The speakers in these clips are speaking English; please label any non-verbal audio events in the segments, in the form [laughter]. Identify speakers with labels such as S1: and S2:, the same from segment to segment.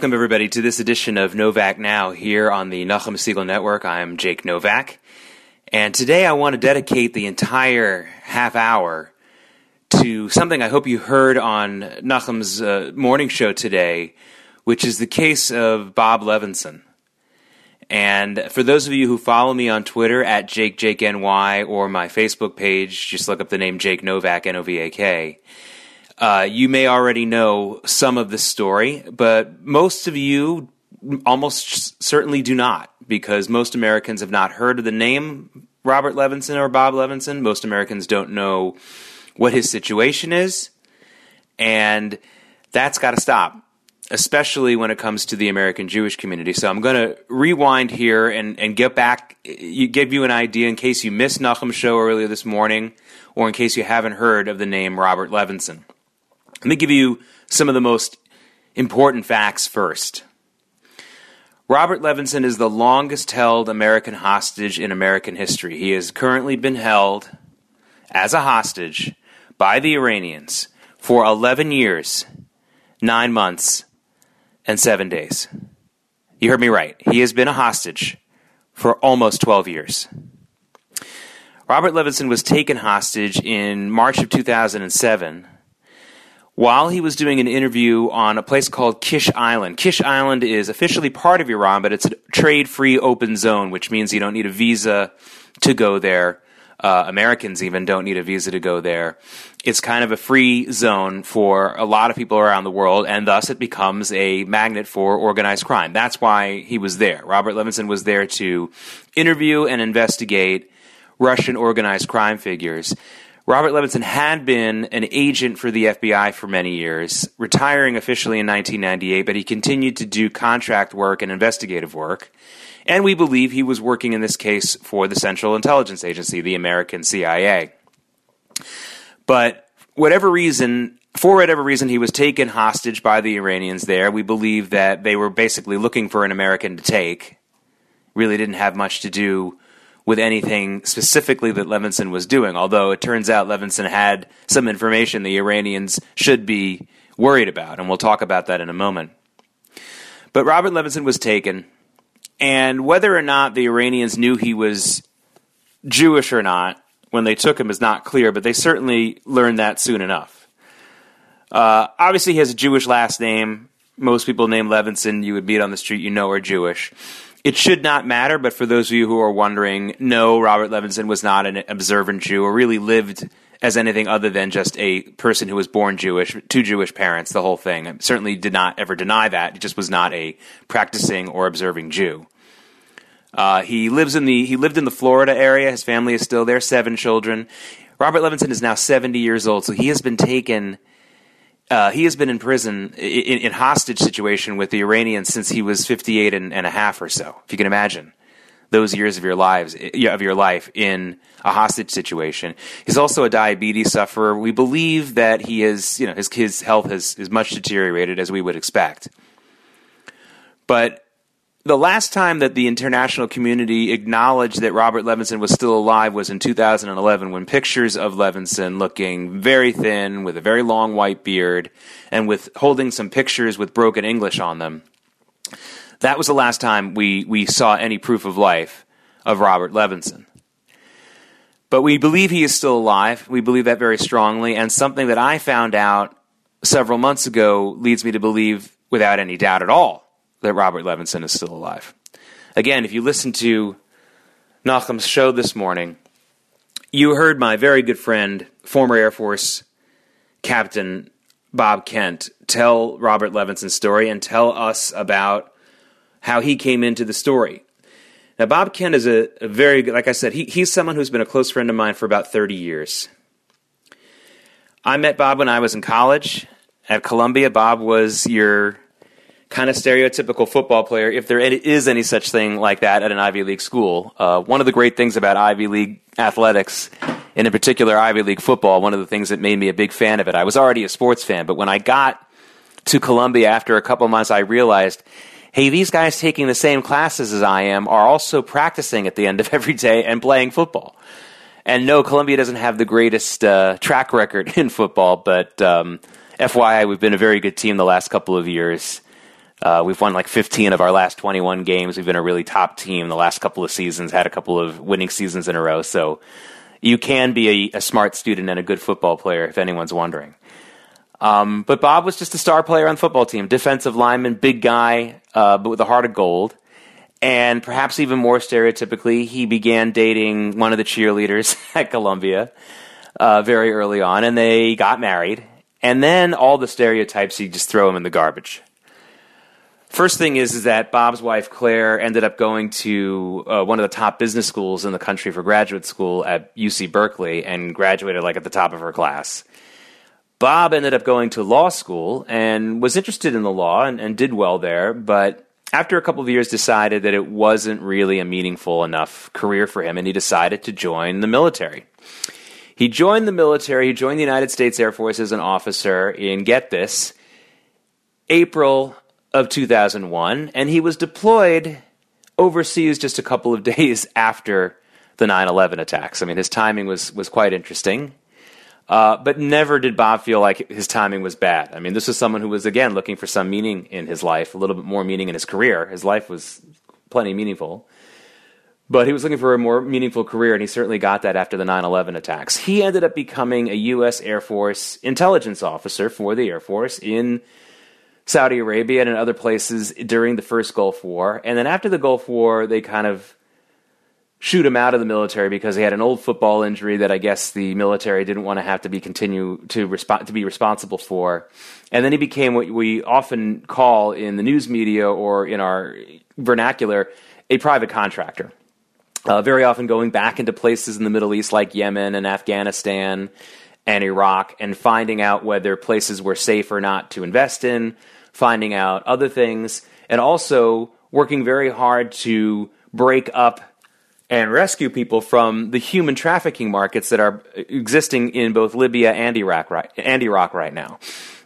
S1: welcome everybody to this edition of Novak Now here on the Nachum Segal Network. I'm Jake Novak, and today I want to dedicate the entire half hour to something I hope you heard on Nachum's uh, morning show today, which is the case of Bob Levinson. And for those of you who follow me on Twitter at JakeJakeNY or my Facebook page, just look up the name Jake Novak, N O V A K. Uh, you may already know some of the story, but most of you almost certainly do not, because most Americans have not heard of the name Robert Levinson or Bob Levinson. Most Americans don't know what his situation is, and that's got to stop especially when it comes to the American Jewish community. So I'm going to rewind here and, and get back, give you an idea in case you missed Nachum's show earlier this morning, or in case you haven't heard of the name Robert Levinson. Let me give you some of the most important facts first. Robert Levinson is the longest held American hostage in American history. He has currently been held as a hostage by the Iranians for 11 years, 9 months, and seven days. You heard me right. He has been a hostage for almost 12 years. Robert Levinson was taken hostage in March of 2007 while he was doing an interview on a place called Kish Island. Kish Island is officially part of Iran, but it's a trade free open zone, which means you don't need a visa to go there. Uh, Americans even don't need a visa to go there. It's kind of a free zone for a lot of people around the world, and thus it becomes a magnet for organized crime. That's why he was there. Robert Levinson was there to interview and investigate Russian organized crime figures. Robert Levinson had been an agent for the FBI for many years, retiring officially in 1998, but he continued to do contract work and investigative work. And we believe he was working in this case for the Central Intelligence Agency, the American CIA. But whatever reason, for whatever reason, he was taken hostage by the Iranians there. We believe that they were basically looking for an American to take. Really didn't have much to do with anything specifically that Levinson was doing, although it turns out Levinson had some information the Iranians should be worried about, and we'll talk about that in a moment. But Robert Levinson was taken. And whether or not the Iranians knew he was Jewish or not when they took him is not clear, but they certainly learned that soon enough. Uh, obviously, he has a Jewish last name. Most people named Levinson you would meet on the street you know are Jewish. It should not matter, but for those of you who are wondering, no, Robert Levinson was not an observant Jew or really lived as anything other than just a person who was born Jewish, two Jewish parents, the whole thing. I certainly did not ever deny that. He just was not a practicing or observing Jew. Uh, he lives in the he lived in the Florida area. His family is still there, seven children. Robert Levinson is now 70 years old, so he has been taken. Uh, he has been in prison in, in, hostage situation with the Iranians since he was 58 and, and a half or so. If you can imagine those years of your lives of your life in a hostage situation. He's also a diabetes sufferer. We believe that he is, you know, his his health has is much deteriorated as we would expect. But the last time that the international community acknowledged that Robert Levinson was still alive was in 2011 when pictures of Levinson looking very thin with a very long white beard and with holding some pictures with broken English on them that was the last time we, we saw any proof of life of Robert Levinson. But we believe he is still alive. We believe that very strongly. And something that I found out several months ago leads me to believe, without any doubt at all, that Robert Levinson is still alive. Again, if you listen to Nachum's show this morning, you heard my very good friend, former Air Force Captain Bob Kent, tell Robert Levinson's story and tell us about how he came into the story. Now, Bob Kent is a, a very good, like I said, he, he's someone who's been a close friend of mine for about 30 years. I met Bob when I was in college at Columbia. Bob was your kind of stereotypical football player, if there is any such thing like that at an Ivy League school. Uh, one of the great things about Ivy League athletics, and in particular Ivy League football, one of the things that made me a big fan of it, I was already a sports fan, but when I got to Columbia after a couple months, I realized hey, these guys taking the same classes as I am are also practicing at the end of [laughs] every day and playing football. And no, Columbia doesn't have the greatest uh, track record [laughs] in football, but um, FYI, we've been a very good team the last couple of years. Uh, we've won like 15 of our last 21 games. We've been a really top team the last couple of seasons, had a couple of winning seasons in a row. So you can be a, a smart student and a good football player, if anyone's wondering. Um, but Bob was just a star player on the football team, defensive lineman, big guy, uh, but with a heart of gold. And perhaps even more stereotypically, he began dating one of the cheerleaders [laughs] at Columbia uh, very early on, and they got married. And then all the stereotypes, you just throw them in the garbage. First thing is, is that Bob's wife Claire ended up going to uh, one of the top business schools in the country for graduate school at UC Berkeley and graduated like at the top of her class. Bob ended up going to law school and was interested in the law and, and did well there, but after a couple of years decided that it wasn't really a meaningful enough career for him and he decided to join the military. He joined the military, he joined the United States Air Force as an officer in get this, April of 2001 and he was deployed overseas just a couple of [laughs] days after the 9/11 attacks. I mean his timing was was quite interesting. Uh, but never did Bob feel like his timing was bad. I mean, this was someone who was, again, looking for some meaning in his life, a little bit more meaning in his career. His life was plenty meaningful. But he was looking for a more meaningful career, and he certainly got that after the 9 11 attacks. He ended up becoming a U.S. Air Force intelligence officer for the Air Force in Saudi Arabia and other places during the first Gulf War. And then after the Gulf War, they kind of shoot him out of the military because he had an old football injury that I guess the military didn't want to have to be continue to resp- to be responsible for. And then he became what we often call in the news media or in our vernacular a private contractor. Uh, very often going back into places in the Middle East like Yemen and Afghanistan and Iraq and finding out whether places were safe or not to invest in, finding out other things, and also working very hard to break up and rescue people from the human trafficking markets that are existing in both Libya and Iraq right, and Iraq right now.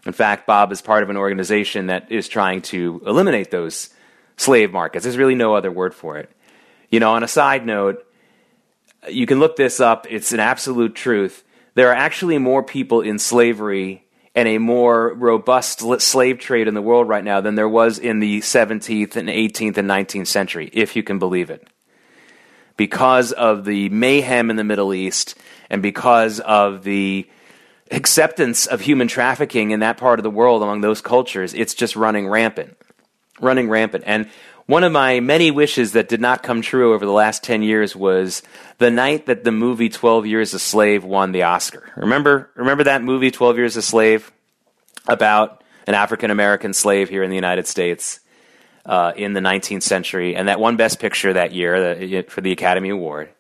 S1: In fact, Bob is part of an organization that is trying to eliminate those slave markets. There's really no other word for it. You know, on a side note, you can look this up. It's an absolute truth. There are actually more people in slavery and a more robust slave trade in the world right now than there was in the 17th and 18th and 19th century, if you can believe it because of the mayhem in the Middle East and because of the acceptance of human trafficking in that part of the world among those cultures, it's just running rampant. Running rampant. And one of my many wishes that did not come true over the last 10 years was the night that the movie 12 Years a Slave won the Oscar. Remember, remember that movie 12 Years a Slave about an African American slave here in the United States? uh, in the 19th century, and that won Best Picture that year the, for the Academy Award.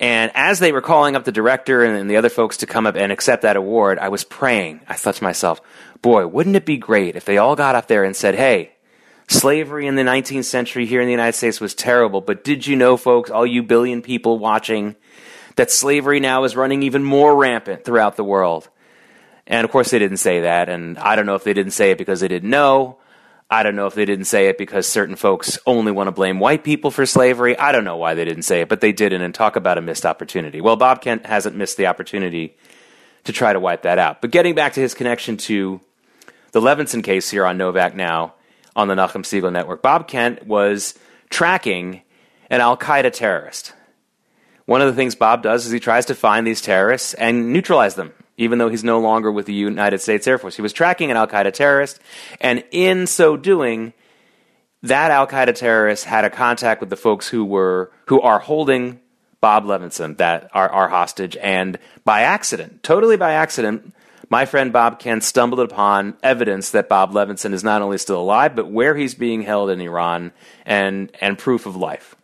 S1: And as they were calling up the director and the other folks to come up and accept that award, I was praying. I thought to myself, boy, wouldn't it be great if they all got up there and said, hey, slavery in the 19th century here in the United States was terrible, but did you know, folks, all you billion people watching, that slavery now is running even more rampant throughout the world? And of course, they didn't say that, and I don't know if they didn't say it because they didn't know, I don't know if they didn't say it because certain folks only want to blame white people for slavery. I don't know why they didn't say it, but they didn't and talk about a missed opportunity. Well, Bob Kent hasn't missed the opportunity to try to wipe that out. But getting back to his connection to the Levinson case here on Novak Now on the Nachum Segal Network, Bob Kent was tracking an Al Qaeda terrorist. One of the things Bob does is he tries to find these terrorists and neutralize them even though he's no longer with the United States Air Force. He was tracking an Al Qaeda terrorist, and in so doing, that Al Qaeda terrorist had a contact with the folks who were who are holding Bob Levinson, that are our hostage, and by accident, totally by accident, my friend Bob Kent stumbled upon evidence that Bob Levinson is not only still alive, but where he's being held in Iran, and and proof of life.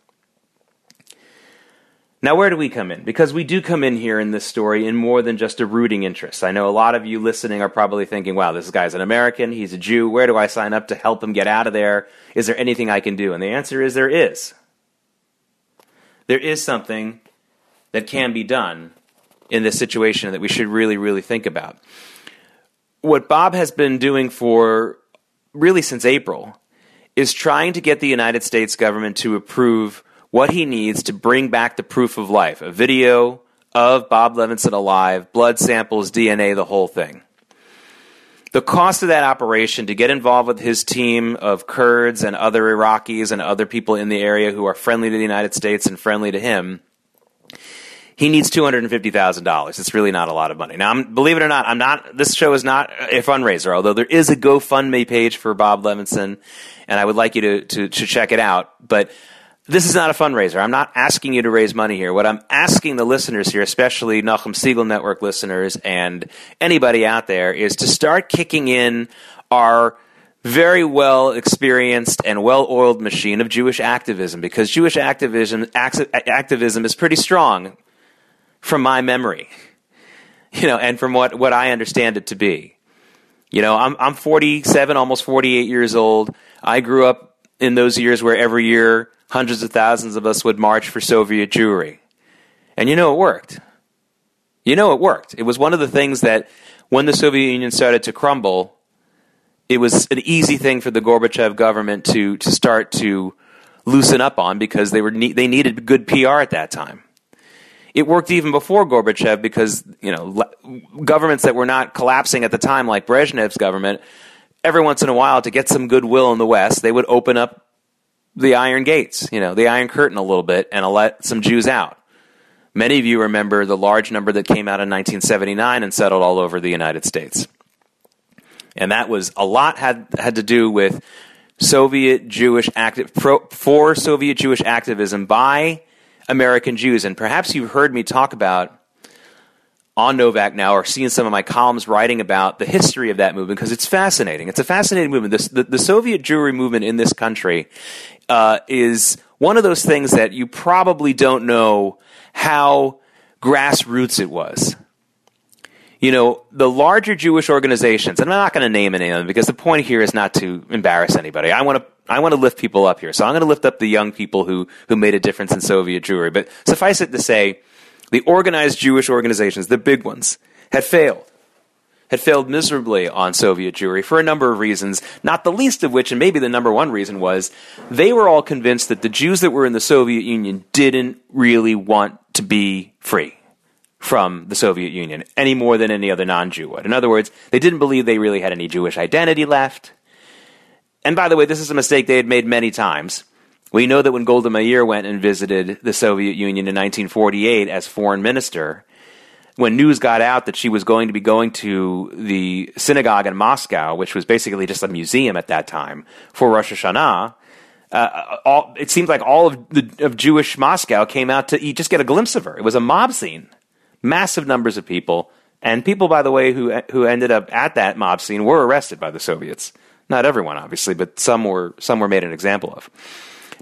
S1: Now, where do we come in? Because we do come in here in this story in more than just a rooting interest. I know a lot of you listening are probably thinking, wow, this guy's an American, he's a Jew, where do I sign up to help him get out of there? Is there anything I can do? And the answer is there is. There is something that can be done in this situation that we should really, really think about. What Bob has been doing for really since April is trying to get the United States government to approve what he needs to bring back the proof of life a video of Bob Levinson alive, blood samples, DNA, the whole thing. the cost of that operation to get involved with his team of Kurds and other Iraqis and other people in the area who are friendly to the United States and friendly to him, he needs two hundred and fifty thousand dollars. It's really not a lot of money. Now, I'm, believe it or not, I'm not. This show is not a fundraiser, although there is a GoFundMe page for Bob Levinson, and I would like you to to, to check it out. But this is not a fundraiser. I'm not asking you to raise money here. What I'm asking the listeners here, especially Nachum Segal Network listeners and anybody out there, is to start kicking in our very well experienced and well oiled machine of Jewish activism because Jewish activism activism is pretty strong from my memory, [laughs] you know, and from what, what I understand it to be. You know, I'm I'm 47, almost 48 years old. I grew up in those years where every year hundreds of thousands of us would march for Soviet Jewry. And you know it worked. You know it worked. It was one of the things that when the Soviet Union started to crumble, it was an easy thing for the Gorbachev government to, to start to loosen up on because they, were ne- they needed good PR at that time. It worked even before Gorbachev because, you know, governments that were not collapsing at the time, like Brezhnev's government, every once in a while, to get some goodwill in the West, they would open up the Iron Gates, you know, the Iron Curtain a little bit and let some Jews out. Many of you remember the large number that came out in 1979 and settled all over the United States. And that was a lot had had to do with Soviet Jewish active pro, for Soviet Jewish activism by American Jews. And perhaps you've heard me talk about on Novak now or seen some of my columns writing about the history of that movement because it's fascinating. It's a fascinating movement. This, the, the Soviet Jewry movement in this country uh, is one of those things that you probably don't know how grassroots it was. You know, the larger Jewish organizations, and I'm not going to name any of them because the point here is not to embarrass anybody. I want to I want to lift people up here. So I'm going to lift up the young people who who made a difference in Soviet Jewry. But suffice it to say, the organized Jewish organizations, the big ones, had failed. Had failed miserably on Soviet Jewry for a number of reasons, not the least of which, and maybe the number one reason, was they were all convinced that the Jews that were in the Soviet Union didn't really want to be free from the Soviet Union any more than any other non Jew would. In other words, they didn't believe they really had any Jewish identity left. And by the way, this is a mistake they had made many times. We know that when Golda Meir went and visited the Soviet Union in 1948 as foreign minister, when news got out that she was going to be going to the synagogue in Moscow, which was basically just a museum at that time for Rosh Hashanah, uh, all, it seemed like all of the of Jewish Moscow came out to eat, just get a glimpse of her. It was a mob scene, massive numbers of people, and people, by the way, who who ended up at that mob scene were arrested by the Soviets. Not everyone, obviously, but some were some were made an example of.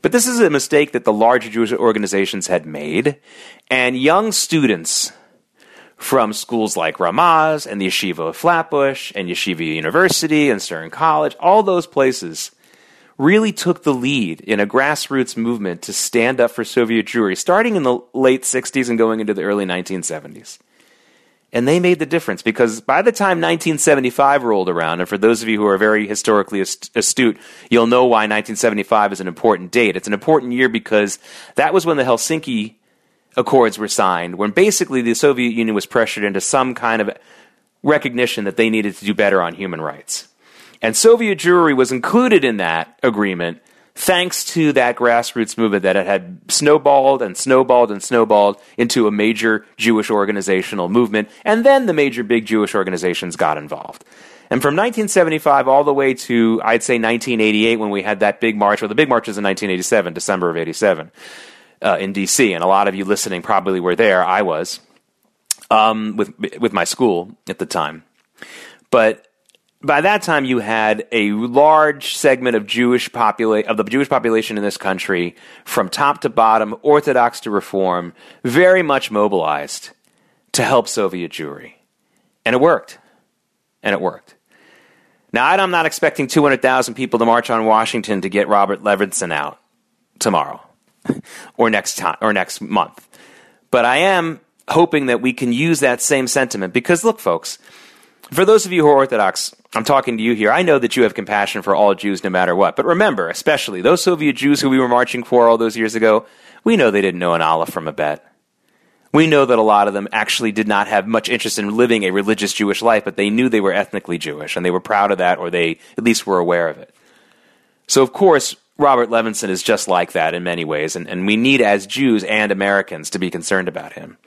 S1: But this is a mistake that the larger Jewish organizations had made, and young students from schools like Ramaz and the Yeshiva of Flatbush and Yeshiva University and Stern College, all those places really took the lead in a grassroots movement to stand up for Soviet Jewry, starting in the late 60s and going into the early 1970s. And they made the difference because by the time 1975 rolled around, and for those of you who are very historically astute, you'll know why 1975 is an important date. It's an important year because that was when the Helsinki Accords were signed, when basically the Soviet Union was pressured into some kind of recognition that they needed to do better on human rights. And Soviet Jewry was included in that agreement thanks to that grassroots movement that had snowballed and snowballed and snowballed into a major Jewish organizational movement, and then the major big Jewish organizations got involved. And from 1975 all the way to, I'd say, 1988, when we had that big march, well, the big march was in 1987, December of 87, uh, in D.C., and a lot of you listening probably were there. I was, um, with, with my school at the time. But by that time you had a large segment of Jewish popula- of the Jewish population in this country, from top to bottom, Orthodox to Reform, very much mobilized to help Soviet Jewry, and it worked, and it worked. Now I'm not expecting 200,000 people to march on Washington to get Robert Levinson out tomorrow, or next time, or next month, but I am hoping that we can use that same sentiment because look, folks for those of you who are Orthodox, I'm talking to you here. I know that you have compassion for all Jews no matter what. But remember, especially those Soviet Jews who we were marching for all those years ago, we know they didn't know an aleph from a bet. We know that a lot of them actually did not have much interest in living a religious Jewish life, but they knew they were ethnically Jewish and they were proud of that or they at least were aware of it. So, of course, Robert Levinson is just like that in many ways, and, and we need, as Jews and Americans, to be concerned about him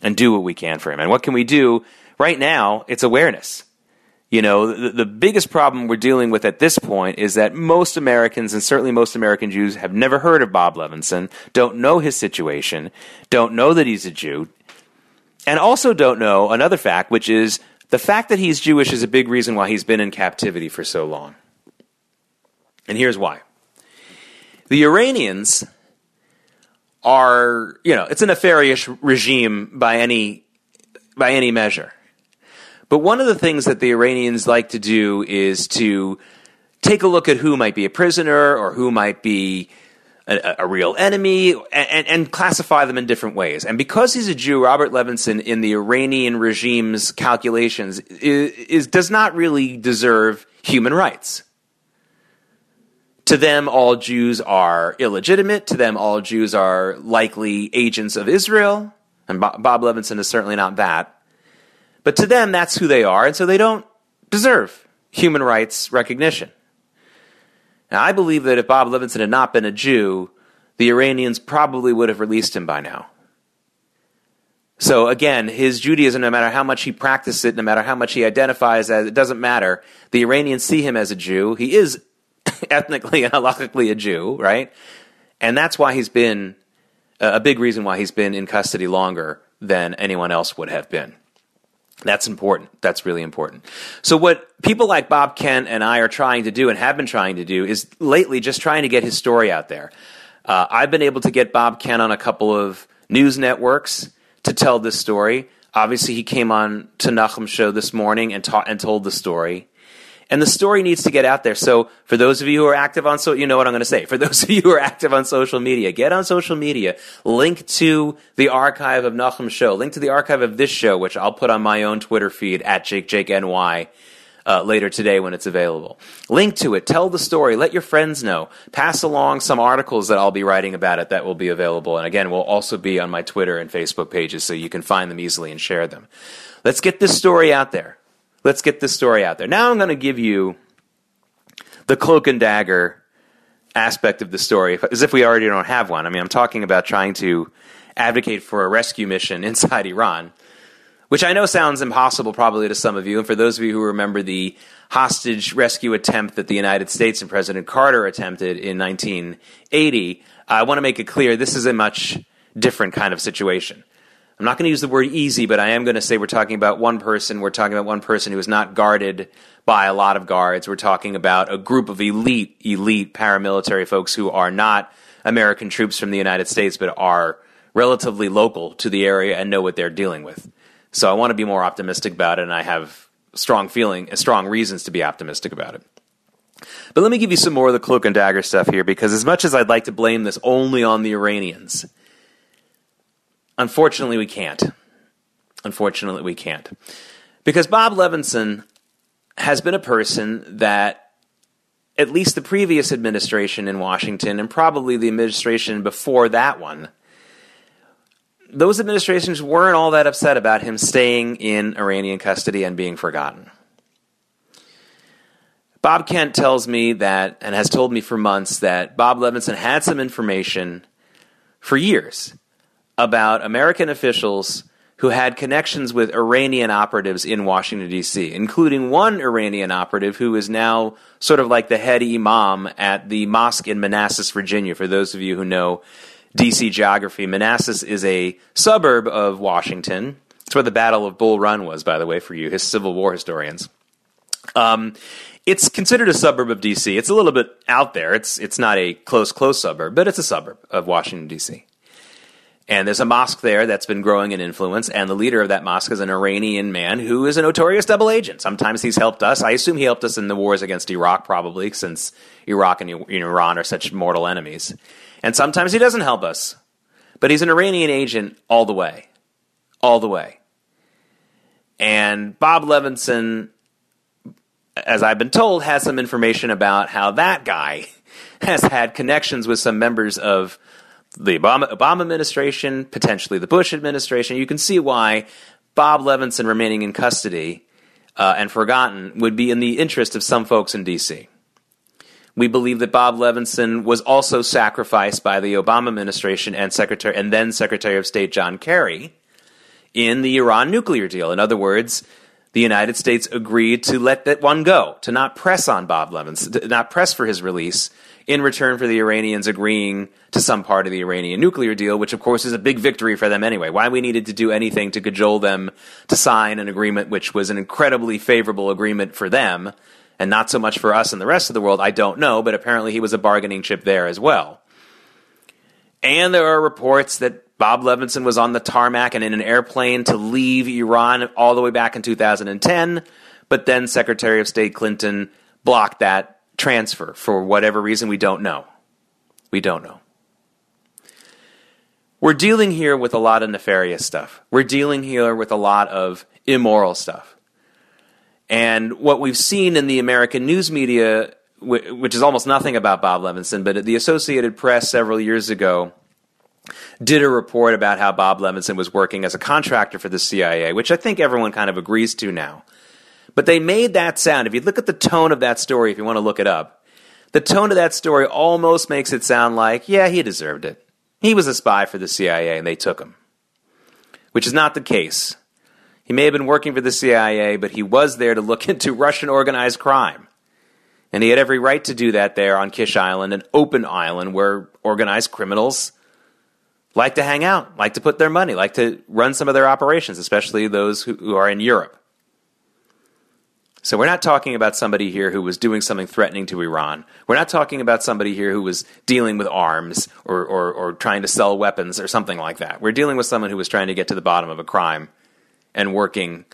S1: and do what we can for him. And what can we do? Right now, it's awareness. You know, the, the, biggest problem we're dealing with at this point is that most Americans, and certainly most American Jews, have never heard of Bob Levinson, don't know his situation, don't know that he's a Jew, and also don't know another fact, which is the fact that he's Jewish is a big reason why he's been in captivity for so long. And here's why. The Iranians are, you know, it's a nefarious regime by any by any measure. But one of the things that the Iranians like to do is to take a look at who might be a prisoner or who might be a, a real enemy and, and, classify them in different ways. And because he's a Jew, Robert Levinson, in the Iranian regime's calculations, is, is does not really deserve human rights. To them, all Jews are illegitimate. To them, all Jews are likely agents of Israel. And Bob Levinson is certainly not that. But to them, that's who they are, and so they don't deserve human rights recognition. Now, I believe that if Bob Levinson had not been a Jew, the Iranians probably would have released him by now. So again, his Judaism, no matter how much he practices it, no matter how much he identifies as, it doesn't matter. The Iranians see him as a Jew. He is [laughs] ethnically and halakhically a Jew, right? And that's why he's been uh, a big reason why he's been in custody longer than anyone else would have been. That's important. That's really important. So, what people like Bob Kent and I are trying to do and have been trying to do is lately just trying to get his story out there. Uh, I've been able to get Bob Kent on a couple of news networks to tell this story. Obviously, he came on to Nachum's show this morning and, ta- and told the story. And the story needs to get out there. So for those of you who are active on so you know what I'm going to say. For those [laughs] of you who are active on social media, get on social media. Link to the archive of Nachum's show. Link to the archive of this show, which I'll put on my own Twitter feed at JakeJakeNY. Uh, later today when it's available. Link to it. Tell the story. Let your friends know. Pass along some articles that I'll be writing about it that will be available. And again, will also be on my Twitter and Facebook pages so you can find them easily and share them. Let's get this story out there let's get this story out there. Now I'm going to give you the cloak and dagger aspect of the story, as if we already don't have one. I mean, I'm talking about trying to advocate for a rescue mission [laughs] inside Iran, which I know sounds impossible probably to some of you. And for those of you who remember the hostage rescue attempt that the United States and President Carter attempted in 1980, I want to make it clear this is a much different kind of situation. I'm not going to use the word easy, but I am going to say we're talking about one person. We're talking about one person who is not guarded by a lot of guards. We're talking about a group of elite, elite paramilitary folks who are not American troops from the United States, but are relatively local to the area and know what they're dealing with. So I want to be more optimistic about it, and I have strong feeling, strong reasons to be optimistic about it. But let me give you some more of the cloak and dagger stuff here, because as much as I'd like to blame this only on the Iranians, Unfortunately, we can't. Unfortunately, we can't. Because Bob Levinson has been a person that at least the previous administration in Washington and probably the administration before that one, those administrations weren't all that upset about him staying in Iranian custody and being forgotten. Bob Kent tells me that, and has told me for months, that Bob Levinson had some information for years about American officials who had connections with Iranian operatives in Washington, D.C., including one Iranian operative who is now sort of like the head imam at the mosque in Manassas, Virginia. For those of you who know D.C. geography, Manassas is a suburb of Washington. It's where the Battle of Bull Run was, by the way, for you his Civil War historians. Um, it's considered a suburb of D.C. It's a little bit out there. It's it's not a close, close suburb, but it's a suburb of Washington, D.C. And there's a mosque there that's been growing in influence, and the leader of that mosque is an Iranian man who is a notorious double agent. Sometimes he's helped us. I assume he helped us in the wars against Iraq, probably, since Iraq and Iran are such mortal enemies. And sometimes he doesn't help us. But he's an Iranian agent all the way. All the way. And Bob Levinson, as I've been told, has some information about how that guy [laughs] has had connections with some members of the Obama, Obama administration, potentially the Bush administration. You can see why Bob Levinson remaining in custody uh, and forgotten would be in the interest of some folks in D.C. We believe that Bob Levinson was also sacrificed by the Obama administration and Secretary and then Secretary of State John Kerry in the Iran nuclear deal. In other words, the United States agreed to let that one go, to not press on Bob Levinson, to not press for his release in return for the Iranians agreeing to some part of the Iranian nuclear deal, which of course is a big victory for them anyway. Why we needed to do anything to cajole them to sign an agreement which was an incredibly favorable agreement for them and not so much for us and the rest of the world, I don't know, but apparently he was a bargaining chip there as well. And there are reports that Bob Levinson was on the tarmac and in an airplane to leave Iran all the way back in 2010, but then Secretary of State Clinton blocked that transfer for whatever reason we don't know. We don't know. We're dealing here with a lot of nefarious stuff. We're dealing here with a lot of immoral stuff. And what we've seen in the American news media, which is almost nothing about Bob Levinson, but the Associated Press several years ago did a report about how Bob Levinson was working as a contractor for the CIA, which I think everyone kind of agrees to now. But they made that sound. If you look at the tone of that story, if you want to look it up, the tone of that story almost makes it sound like, yeah, he deserved it. He was a spy for the CIA and they took him. Which is not the case. He may have been working for the CIA, but he was there to look [laughs] into Russian organized crime. And he had every right to do that there on Kish Island, an open island where organized criminals like to hang out, like to put their money, like to run some of their operations, especially those who, who, are in Europe. So we're not talking about somebody here who was doing something threatening to Iran. We're not talking about somebody here who was dealing with arms or, or, or trying to sell weapons or something like that. We're dealing with someone who was trying to get to the bottom of a crime and working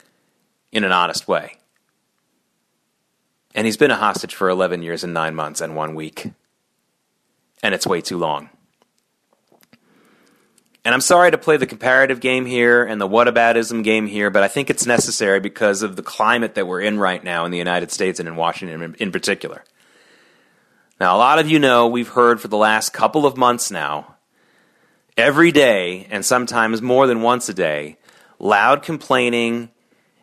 S1: in an honest way. And he's been a hostage for 11 years and nine months and one week. And it's way too long. And I'm sorry to play the comparative game here and the whataboutism game here, but I think it's necessary because of the climate that we're in right now in the United States and in Washington in particular. Now, a lot of you know we've heard for the last couple of months now, every day, and sometimes more than once a day, loud complaining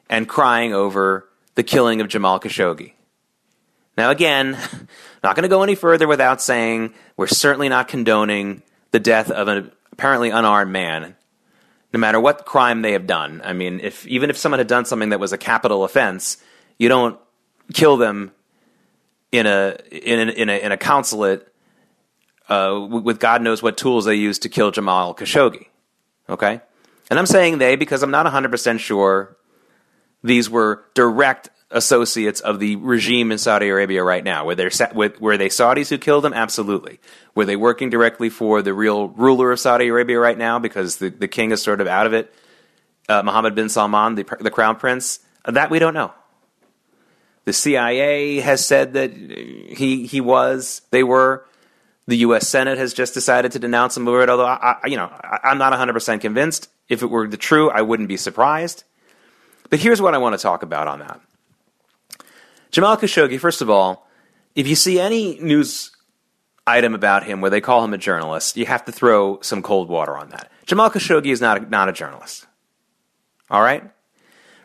S1: and crying over the killing of Jamal Khashoggi. Now, again, [laughs] not going to go any further without saying we're certainly not condoning the death of an apparently unarmed man, no matter what crime they have done. I mean, if even if someone had done something that was a capital offense, you don't kill them in a in a, in a, in a consulate uh, with God knows what tools they used to kill Jamal Khashoggi. Okay, and I'm saying they because I'm not 100 percent sure these were direct associates of the regime in Saudi Arabia right now. Were they, were they Saudis who killed him? Absolutely. Were they working directly for the real ruler of Saudi Arabia right now because the, the king is sort of out of it? Uh, Mohammed bin Salman, the, the crown prince? That we don't know. The CIA has said that he, he was, they were. The U.S. Senate has just decided to denounce him for it, although I, I, you know, I, I'm not 100% convinced. If it were the true, I wouldn't be surprised. But here's what I want to talk about on that. Jamal Khashoggi, first of all, if you see any news item about him where they call him a journalist, you have to throw some cold water on that. Jamal Khashoggi is not a, not a journalist. All right?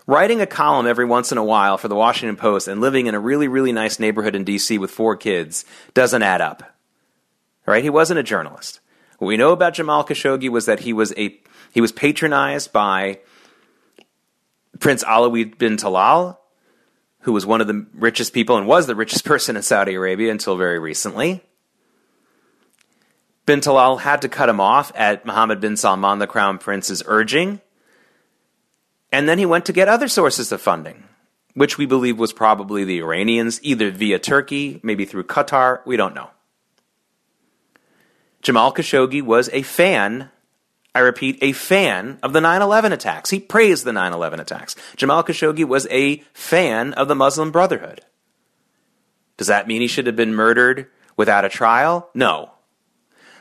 S1: Writing a column every once in a while for the Washington Post and living in a really, really nice neighborhood in D.C. with four kids doesn't add up. All right? He wasn't a journalist. What we know about Jamal Khashoggi was that he was a he was patronized by Prince Alwaleed bin Talal, who was one of the richest people and was the richest [laughs] person in Saudi Arabia until very recently. Bin Talal had to cut him off at Mohammed bin Salman, the crown prince's urging. And then he went to get other sources of funding, which we believe was probably the Iranians, either via Turkey, maybe through Qatar, we don't know. Jamal Khashoggi was a fan I repeat, a fan of the 9 11 attacks. He praised the 9 11 attacks. Jamal Khashoggi was a fan of the Muslim Brotherhood. Does that mean he should have been murdered without a trial? No.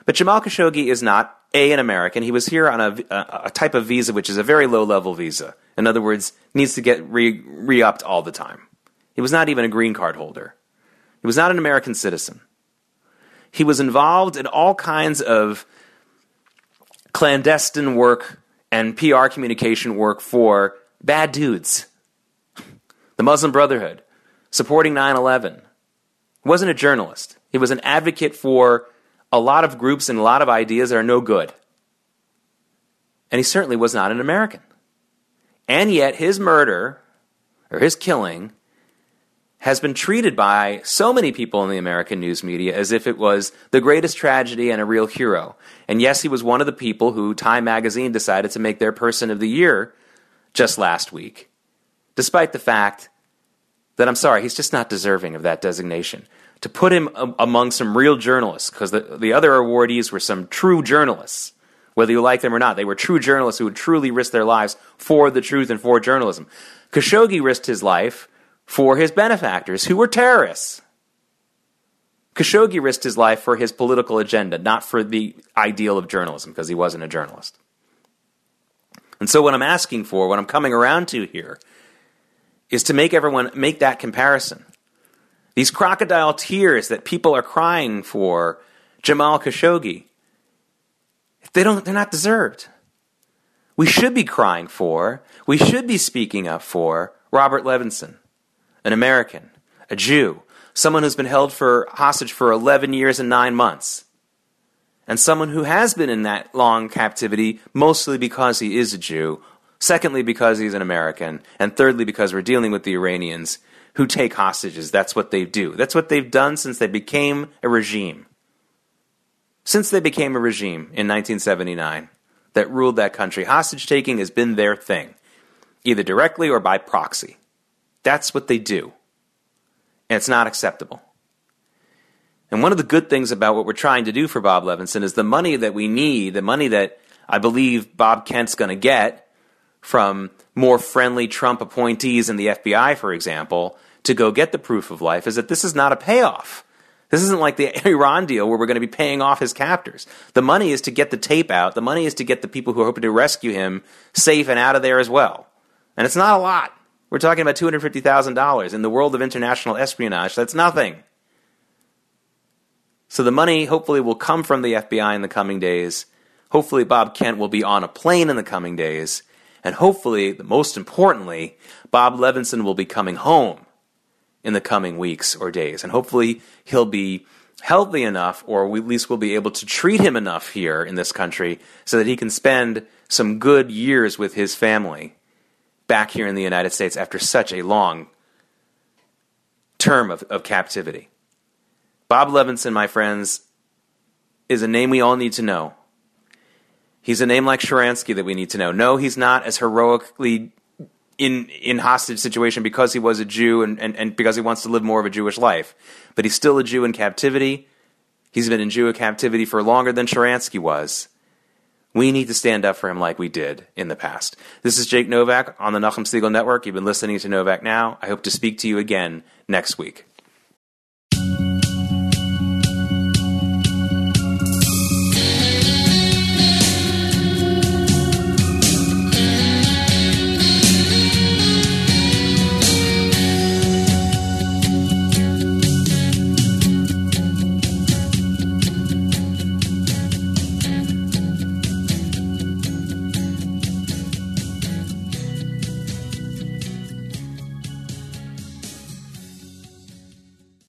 S1: But Jamal Khashoggi is not a an American. He was here on a, a, a type of visa which is a very low level visa. In other words, needs to get re upped all the time. He was not even a green card holder. He was not an American citizen. He was involved in all kinds of clandestine work and PR communication work for bad dudes. The Muslim Brotherhood, supporting 9 11. He wasn't a journalist, he was an advocate for a lot of groups and a lot of ideas that are no good. And he certainly was not an American. And yet, his murder, or his killing, has been treated by so many people in the American news media as if it was the greatest tragedy and a real hero. And yes, he was one of the people who Time magazine decided to make their person of the year just last week, despite the fact that I'm sorry, he's just not deserving of that designation. To put him among some real journalists, because the, the other awardees were some true journalists, whether you like them or not, they were true journalists who would truly risk their lives for the truth and for journalism. Khashoggi risked his life for his benefactors, who were terrorists. Khashoggi risked his life for his political agenda, not for the ideal of journalism, because he wasn't a journalist. And so, what I'm asking for, what I'm coming around to here, is to make everyone make that comparison. These crocodile tears that people are crying for Jamal Khashoggi, they don't, they're not deserved. We should be crying for, we should be speaking up for Robert Levinson an American, a Jew, someone who's been held for hostage for 11 years and 9 months. And someone who has been in that long captivity mostly because he is a Jew, secondly because he's an American, and thirdly because we're dealing with the Iranians who take hostages. That's what they do. That's what they've done since they became a regime. Since they became a regime in 1979 that ruled that country, hostage taking has been their thing, either directly or by proxy. That's what they do. And it's not acceptable. And one of the good things about what we're trying to do for Bob Levinson is the money that we need, the money that I believe Bob Kent's going to get from more friendly Trump appointees in the FBI, for example, to go get the proof of life, is that this is not a payoff. This isn't like the [laughs] Iran deal where we're going to be paying off his captors. The money is to get the tape out. The money is to get the people who are hoping to rescue him safe and out of there as well. And it's not a lot. We're talking about $250,000. In the world of international espionage, that's nothing. So the money hopefully will come from the FBI in the coming days. Hopefully, Bob Kent will be on a plane in the coming days. And hopefully, most importantly, Bob Levinson will be coming home in the coming weeks or days. And hopefully, he'll be healthy enough, or at least we'll be able to treat him enough here in this country so that he can spend some good years with his family back here in the United States after such a long term of, of captivity. Bob Levinson, my friends, is a name we all need to know. He's a name like Sharansky that we need to know. No, he's not as heroically in in hostage situation because he was a Jew and, and, and because he wants to live more of a Jewish life. But he's still a Jew in captivity. He's been in Jewish captivity for longer than Sharansky was. We need to stand up for him like we did in the past. This is Jake Novak on the Nachum Segal Network. You've been listening to Novak Now. I hope to speak to you again next week.